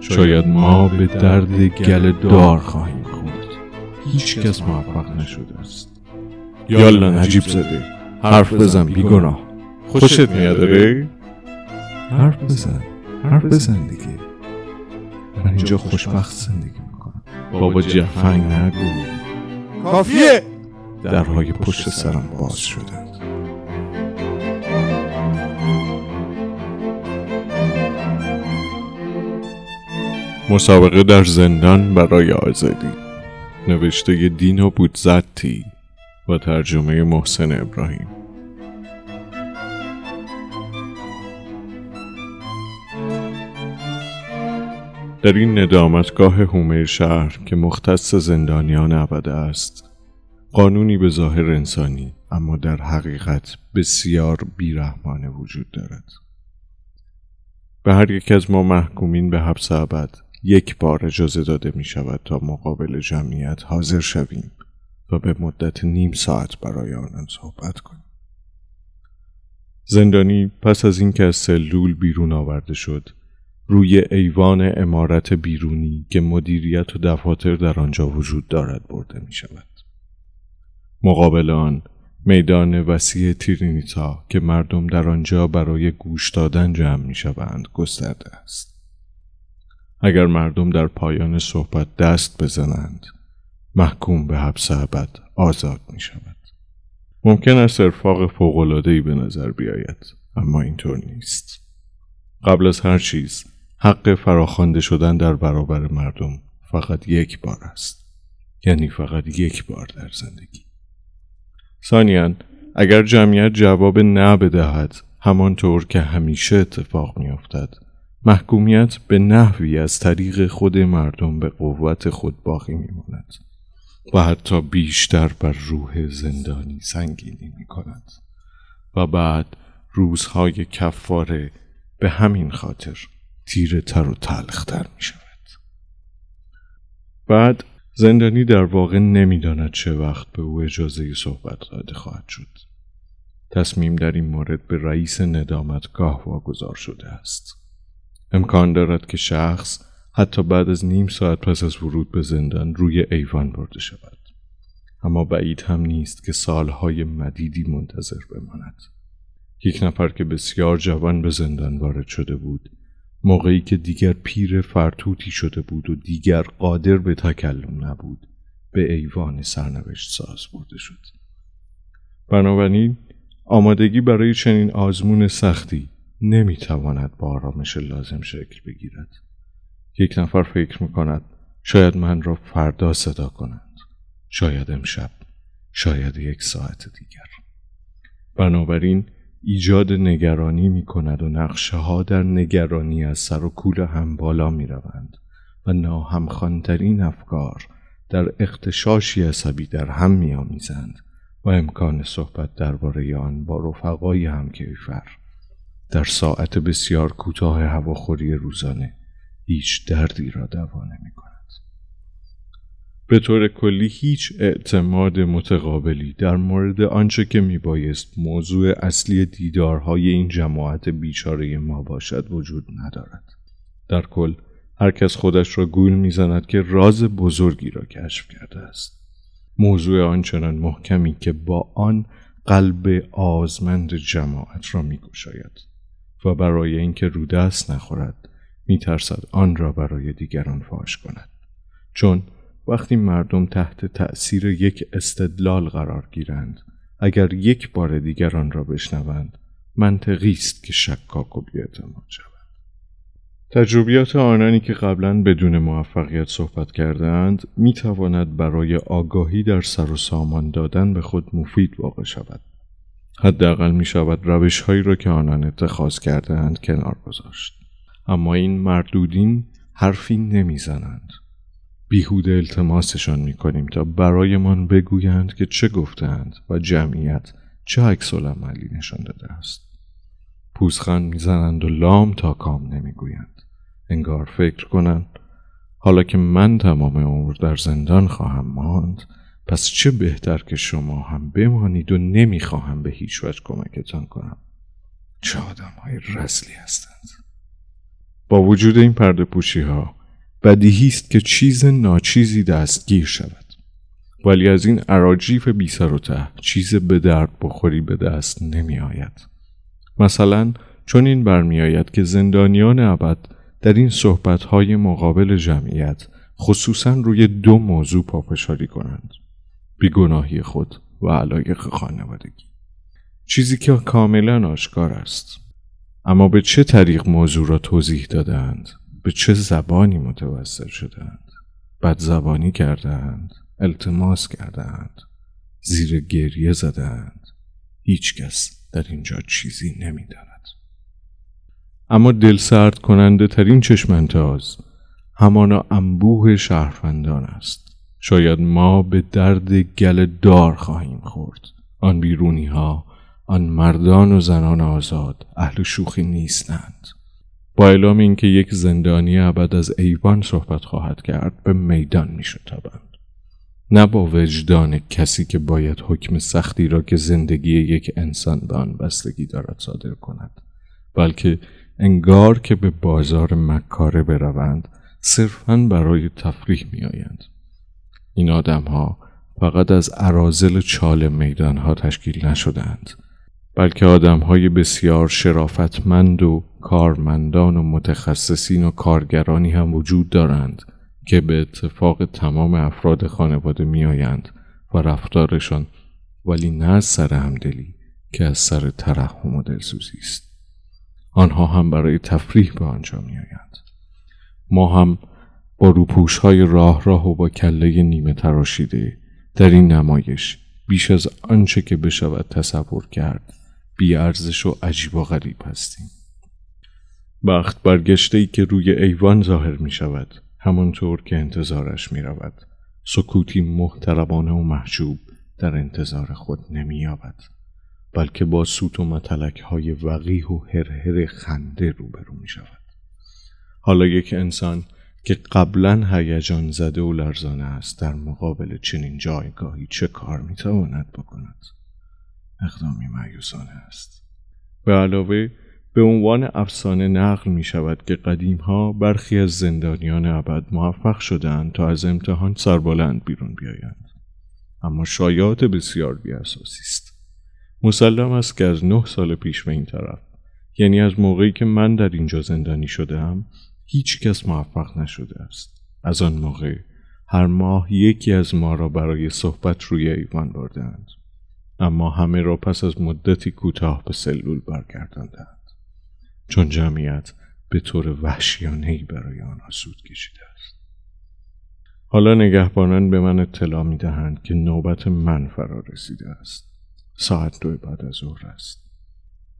شاید ما به درد گل دار خواهیم خورد. هیچ کس موفق نشده است. یالا نجیب زده. حرف بزن بیگناه. خوشت میاد ری؟ حرف بزن حرف بزن دیگه. من اینجا خوشبخت زندگی می‌کنم. بابا جفنگ نگو. کافیه؟ درهای پشت سرم باز شدند مسابقه در زندان برای آزادی. نوشته دینو بودزتی و ترجمه محسن ابراهیم. در این ندامتگاه هومیر شهر که مختص زندانیان ابده است قانونی به ظاهر انسانی اما در حقیقت بسیار بیرحمانه وجود دارد. به هر یک از ما محکومین به حبس ابد یک بار اجازه داده می شود تا مقابل جمعیت حاضر شویم و به مدت نیم ساعت برای آنان صحبت کنیم. زندانی پس از اینکه از سلول بیرون آورده شد روی ایوان امارت بیرونی که مدیریت و دفاتر در آنجا وجود دارد برده می شود. مقابل آن میدان وسیع تیرینیتا که مردم در آنجا برای گوش دادن جمع می شوند گسترده است. اگر مردم در پایان صحبت دست بزنند محکوم به حبس ابد آزاد می شود. ممکن است ارفاق فوقلادهی به نظر بیاید اما اینطور نیست. قبل از هر چیز حق فراخوانده شدن در برابر مردم فقط یک بار است. یعنی فقط یک بار در زندگی. ثانیا اگر جمعیت جواب نه بدهد همانطور که همیشه اتفاق میافتد محکومیت به نحوی از طریق خود مردم به قوت خود باقی میماند و حتی بیشتر بر روح زندانی سنگینی می کند و بعد روزهای کفاره به همین خاطر تیره تر و تلختر می شود. بعد زندانی در واقع نمی‌داند چه وقت به او اجازه صحبت داده خواهد شد. تصمیم در این مورد به رئیس ندامتگاه واگذار شده است. امکان دارد که شخص حتی بعد از نیم ساعت پس از ورود به زندان روی ایوان برده شود. اما بعید هم نیست که سالهای مدیدی منتظر بماند. یک نفر که بسیار جوان به زندان وارد شده بود موقعی که دیگر پیر فرتوتی شده بود و دیگر قادر به تکلم نبود به ایوان سرنوشت ساز برده شد بنابراین آمادگی برای چنین آزمون سختی نمی‌تواند با آرامش لازم شکل بگیرد. یک نفر فکر می‌کند شاید من را فردا صدا کنند. شاید امشب شاید یک ساعت دیگر. بنابراین ایجاد نگرانی می کند و نقشه ها در نگرانی از سر و کول هم بالا می روند و ناهمخانترین افکار در اختشاشی عصبی در هم می آمیزند و امکان صحبت درباره آن با رفقای همکیفر در ساعت بسیار کوتاه هواخوری روزانه هیچ دردی را دوا نمی کند. به طور کلی هیچ اعتماد متقابلی در مورد آنچه که میبایست موضوع اصلی دیدارهای این جماعت بیچاره ما باشد وجود ندارد. در کل هر کس خودش را گول می‌زند که راز بزرگی را کشف کرده است. موضوع آنچنان محکمی که با آن قلب آزمند جماعت را میگشاید و برای اینکه رو دست نخورد میترسد آن را برای دیگران فاش کند. چون وقتی مردم تحت تأثیر یک استدلال قرار گیرند اگر یک بار دیگر آن را بشنوند منطقی است که شکاک و بیاعتماد شوند. تجربیات آنانی که قبلا بدون موفقیت صحبت کردهاند می تواند برای آگاهی در سر و سامان دادن به خود مفید واقع شود. حداقل می شود روش هایی را که آنان اتخاذ کردهاند کنار گذاشت. اما این مردودین حرفی نمی‌زنند. بیهوده التماسشان می کنیم تا برایمان بگویند که چه گفتند و جمعیت چه عکس عملی نشان داده است. پوزخند می‌زنند و لام تا کام نمی‌گویند. انگار فکر کنند حالا که من تمام عمر در زندان خواهم ماند پس چه بهتر که شما هم بمانید و نمی‌خواهم به هیچ وجه کمکتان کنم؟ چه آدم های رسلی هستند. با وجود این پرده پوشی ها بدیهی است که چیز ناچیزی دستگیر شود. ولی از این عراجیف بی سر و ته چیز به درد بخوری به دست نمی آید مثلا چون این برمی آید که زندانیان ابد در این صحبت های مقابل جمعیت خصوصا روی دو موضوع پافشاری کنند. بیگناهی خود و علایق خانوادگی. چیزی که کاملا آشکار است. اما به چه طریق موضوع را توضیح دادند به چه زبانی متوسل شدند بد زبانی کردند التماس کردند زیر گریه زدند هیچکس در اینجا چیزی نمی‌داند. اما دل سرد کننده ترین چشمنتاز همانا انبوه شهروندان است. شاید ما به درد گل دار خواهیم خورد. آن بیرونی ها آن مردان و زنان آزاد اهل شوخی نیستند. با اعلام اینکه یک زندانی ابد از ایوان صحبت خواهد کرد به میدان می شتابند نه با وجدان کسی که باید حکم سختی را که زندگی یک انسان به آن بستگی دارد صادر کند بلکه انگار که به بازار مکاره بروند صرفا برای تفریح می آیند. این آدم ها فقط از عرازل چال میدان ها تشکیل نشدند بلکه آدم های بسیار شرافتمند و کارمندان و متخصصین و کارگرانی هم وجود دارند که به اتفاق تمام افراد خانواده می آیند و رفتارشان ولی نه از سر همدلی که از سر ترحم و دلسوزی است آنها هم برای تفریح به آنجا می آیند. ما هم با روپوش های راه راه و با کله نیمه تراشیده در این نمایش بیش از آنچه که بشود تصور کرد بیارزش و عجیب و غریب هستیم. بخت برگشته ای که روی ایوان ظاهر می شود همانطور که انتظارش می رود سکوتی محترمانه و محجوب در انتظار خود نمی یابد بلکه با سوت و متلک های وقیح و هرهر خنده روبرو می شود حالا یک انسان که قبلا هیجان زده و لرزانه است در مقابل چنین جایگاهی چه کار می تواند بکند؟ اقدامی معیوسانه است. به علاوه به عنوان افسانه نقل می شود که قدیم ها برخی از زندانیان ابد موفق شدند تا از امتحان سربلند بیرون بیایند. اما شایعات بسیار بیاساسی است. مسلم است که از نه سال پیش به این طرف یعنی از موقعی که من در اینجا زندانی شدم هیچ کس موفق نشده است. از آن موقع هر ماه یکی از ما را برای صحبت روی ایوان بردند اما همه را پس از مدتی کوتاه به سلول برگرداندند چون جمعیت به طور وحشیانهای برای آنها سود کشیده است. حالا نگهبانان به من اطلاع می دهند که نوبت من فرا رسیده است. ساعت دو بعد از ظهر است.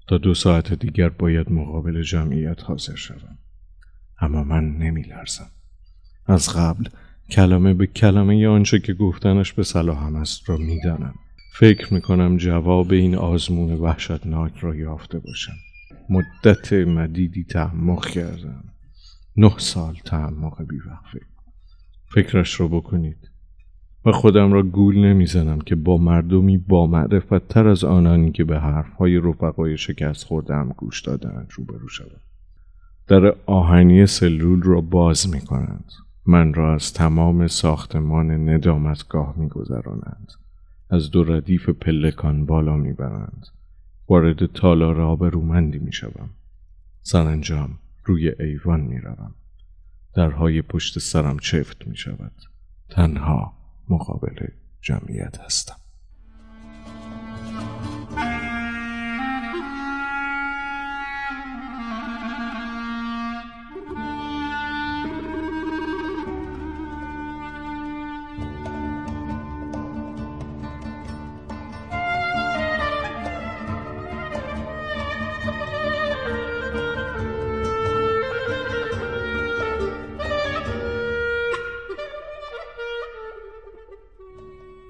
تا دو ساعت دیگر باید مقابل جمعیت حاضر شوم. اما من نمی لرزم. از قبل کلمه به کلمه آنچه که گفتنش به صلاحم است را می‌دانم. فکر می‌کنم جواب این آزمون وحشتناک را یافته باشم. مدت مدیدی تعمق کردم. نه سال تعمق بیوقفه. فکرش را بکنید. و خودم را گول نمی‌زنم که با مردمی با معرفت تر از آنانی که به حرفهای رفقای شکست خوردم گوش دادند روبرو شدم در آهنی سلول را باز می کنند. من را از تمام ساختمان ندامتگاه می گذرانند. از دو ردیف پلکان بالا می برند. وارد تالار آبرومندی می شوم. سرانجام روی ایوان می روم. درهای پشت سرم چفت می شود. تنها مقابل جمعیت هستم.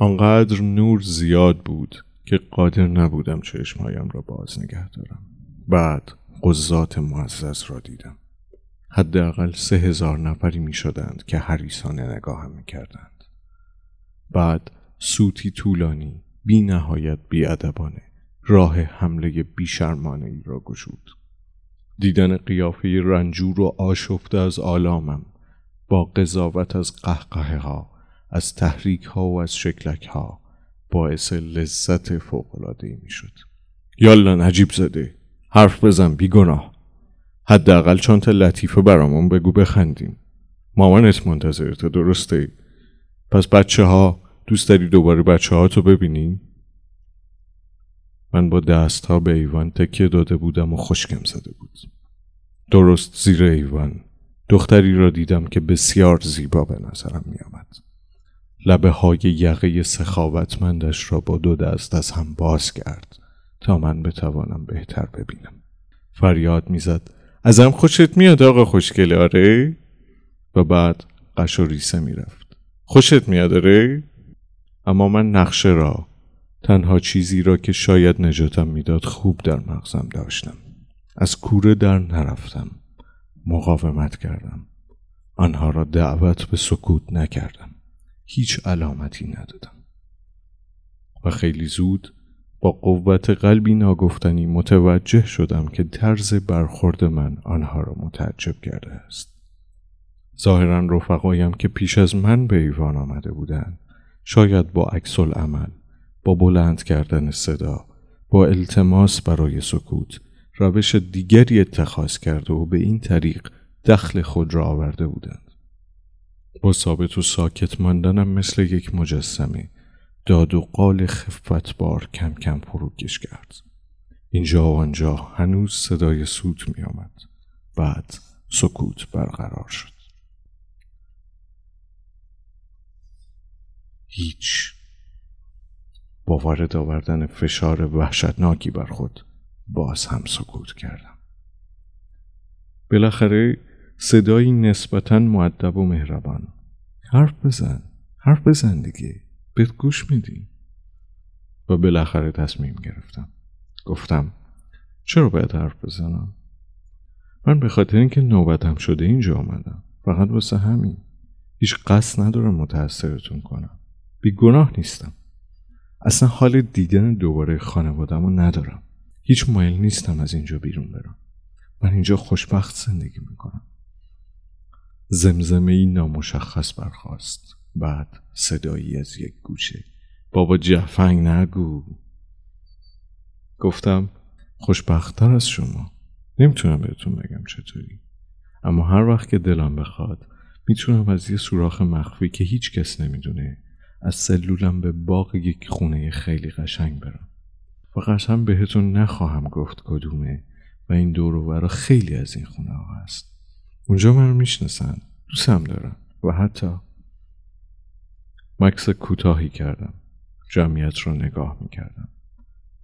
آنقدر نور زیاد بود که قادر نبودم چشمهایم را باز نگه دارم. بعد قضات معزز را دیدم. حداقل سه هزار نفری می شدند که حریسانه نگاهم می کردند. بعد سوتی طولانی بی نهایت بی ادبانه راه حمله بیشرمانه ای را گشود. دیدن قیافه رنجور و آشفته از آلامم با قضاوت از قهقه ها از تحریک ها و از شکلک ها باعث لذت فوقلاده ای می شد یالا نجیب زده حرف بزن بیگناه. حداقل چند لطیفه برامون بگو بخندیم. مامانت منتظرته درسته؟ پس بچه ها دوست داری دوباره بچه ها تو ببینی؟ من با دست ها به ایوان تکیه داده بودم و خشکم زده بود. درست زیر ایوان. دختری را دیدم که بسیار زیبا به نظرم می. لبه های یقه سخاوتمندش را با دو دست از هم باز کرد تا من بتوانم بهتر ببینم. فریاد می‌زد ازم خوشت میاد آقا خوشگله آره؟ و بعد قش و ریسه می‌رفت. خوشت میاد آره؟ اما من نقشه را تنها چیزی را که شاید نجاتم می‌داد خوب در مغزم داشتم. از کوره در نرفتم. مقاومت کردم. آنها را دعوت به سکوت نکردم. هیچ علامتی ندادم. و خیلی زود با قوت قلبی ناگفتنی متوجه شدم که طرز برخورد من آنها را متعجب کرده است. ظاهرا رفقایم که پیش از من به ایوان آمده بودند شاید با عکس عمل با بلند کردن صدا با التماس برای سکوت روش دیگری اتخاذ کرده و به این طریق دخل خود را آورده بودند. با ثابت و ساکت ماندنم مثل یک مجسمه. داد و قال خفت بار کم کم فروکش کرد. اینجا و آنجا هنوز صدای سوت می آمد. بعد سکوت برقرار شد. هیچ. با وارد آوردن فشار وحشتناکی بر خود باز هم سکوت کردم. بالاخره صدایی نسبتا معدب و مهربان. حرف بزن حرف بزن دیگه. بهت گوش میدی و بالاخره تصمیم گرفتم. گفتم چرا باید حرف بزنم؟ من به خاطر اینکه نوبتم شده اینجا آمدم. فقط واسه همین. هیچ قصد ندارم متأثرتون کنم. بی گناه نیستم. اصلا حال دیدن دوباره خانوادم رو ندارم. هیچ مایل نیستم از اینجا بیرون برم. من اینجا خوشبخت زندگی می‌کنم. زمزمه ای نامشخص برخواست بعد صدایی از یک گوشه. بابا جفنگ نگو. گفتم خوشبختتر از شما. نمی‌تونم بهتون بگم چطوری. اما هر وقت که دلم بخواد می‌تونم از یه سوراخ مخفی که هیچ کس نمی‌دونه از سلولم به باغ یک خونه خیلی قشنگ برم. و قسم بهتون نخواهم گفت کدومه و این دور خیلی از این خونه ها هست. اونجا من می‌شناسن. دوستم دارم. و حتی مکس کوتاهی کردم. جمعیت رو نگاه می‌کردم.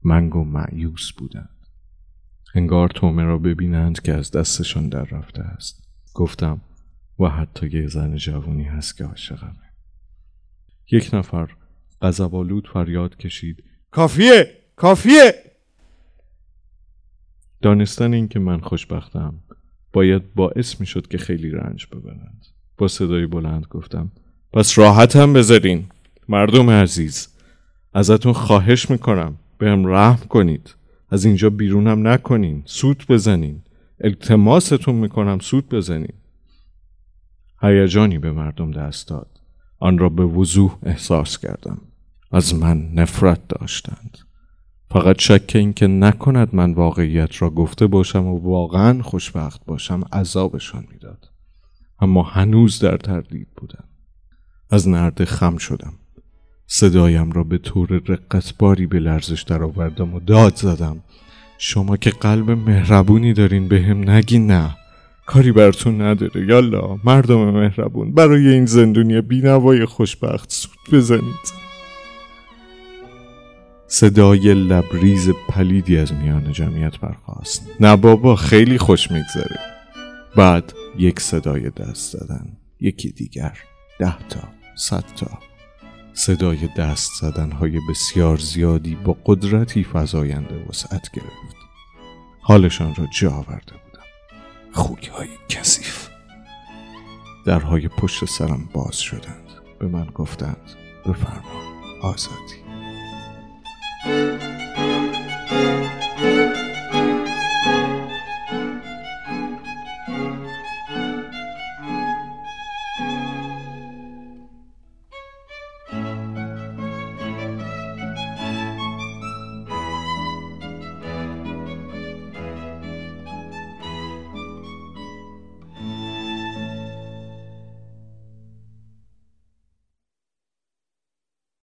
منگ و معیوس بودند انگار تومه را ببینند که از دستشان در رفته است. گفتم و حتی یه زن جوانی هست که عاشقمه. یک نفر غضبآلود فریاد کشید. کافیه! کافیه! دانستن اینکه من خوشبختم. باید باعث می شد که خیلی رنج ببرند. با صدای بلند گفتم پس راحت هم بذارین. مردم عزیز ازتون خواهش می‌کنم. بهم رحم کنید. از اینجا بیرونم نکنین. سوت بزنین. التماستون می‌کنم. سوت بزنین. هیجانی به مردم دست داد. آن را به وضوح احساس کردم. از من نفرت داشتند. فقط شک اینکه نکند من واقعیت را گفته باشم و واقعا خوشبخت باشم عذابشان می‌داد. اما هنوز در تردید بودم. از نرده خم شدم. صدایم را به طور رقتباری به لرزش درآوردم و داد زدم. شما که قلب مهربونی دارین به هم نگی نه. کاری براتون نداره. یالا مردم مهربون برای این زندونی بینوای خوشبخت سود بزنید. صدای لبریز پلیدی از میان جمعیت برخواست نه بابا خیلی خوش میگذره. بعد یک صدای دست زدن. یکی دیگر ده تا صد تا. صدای دست زدن های بسیار زیادی با قدرتی فضاینده وسعت گرفت. حالشان را جا آورده خوک های کثیف. درهای پشت سرم باز شدند. به من گفتند بفرما آزادی.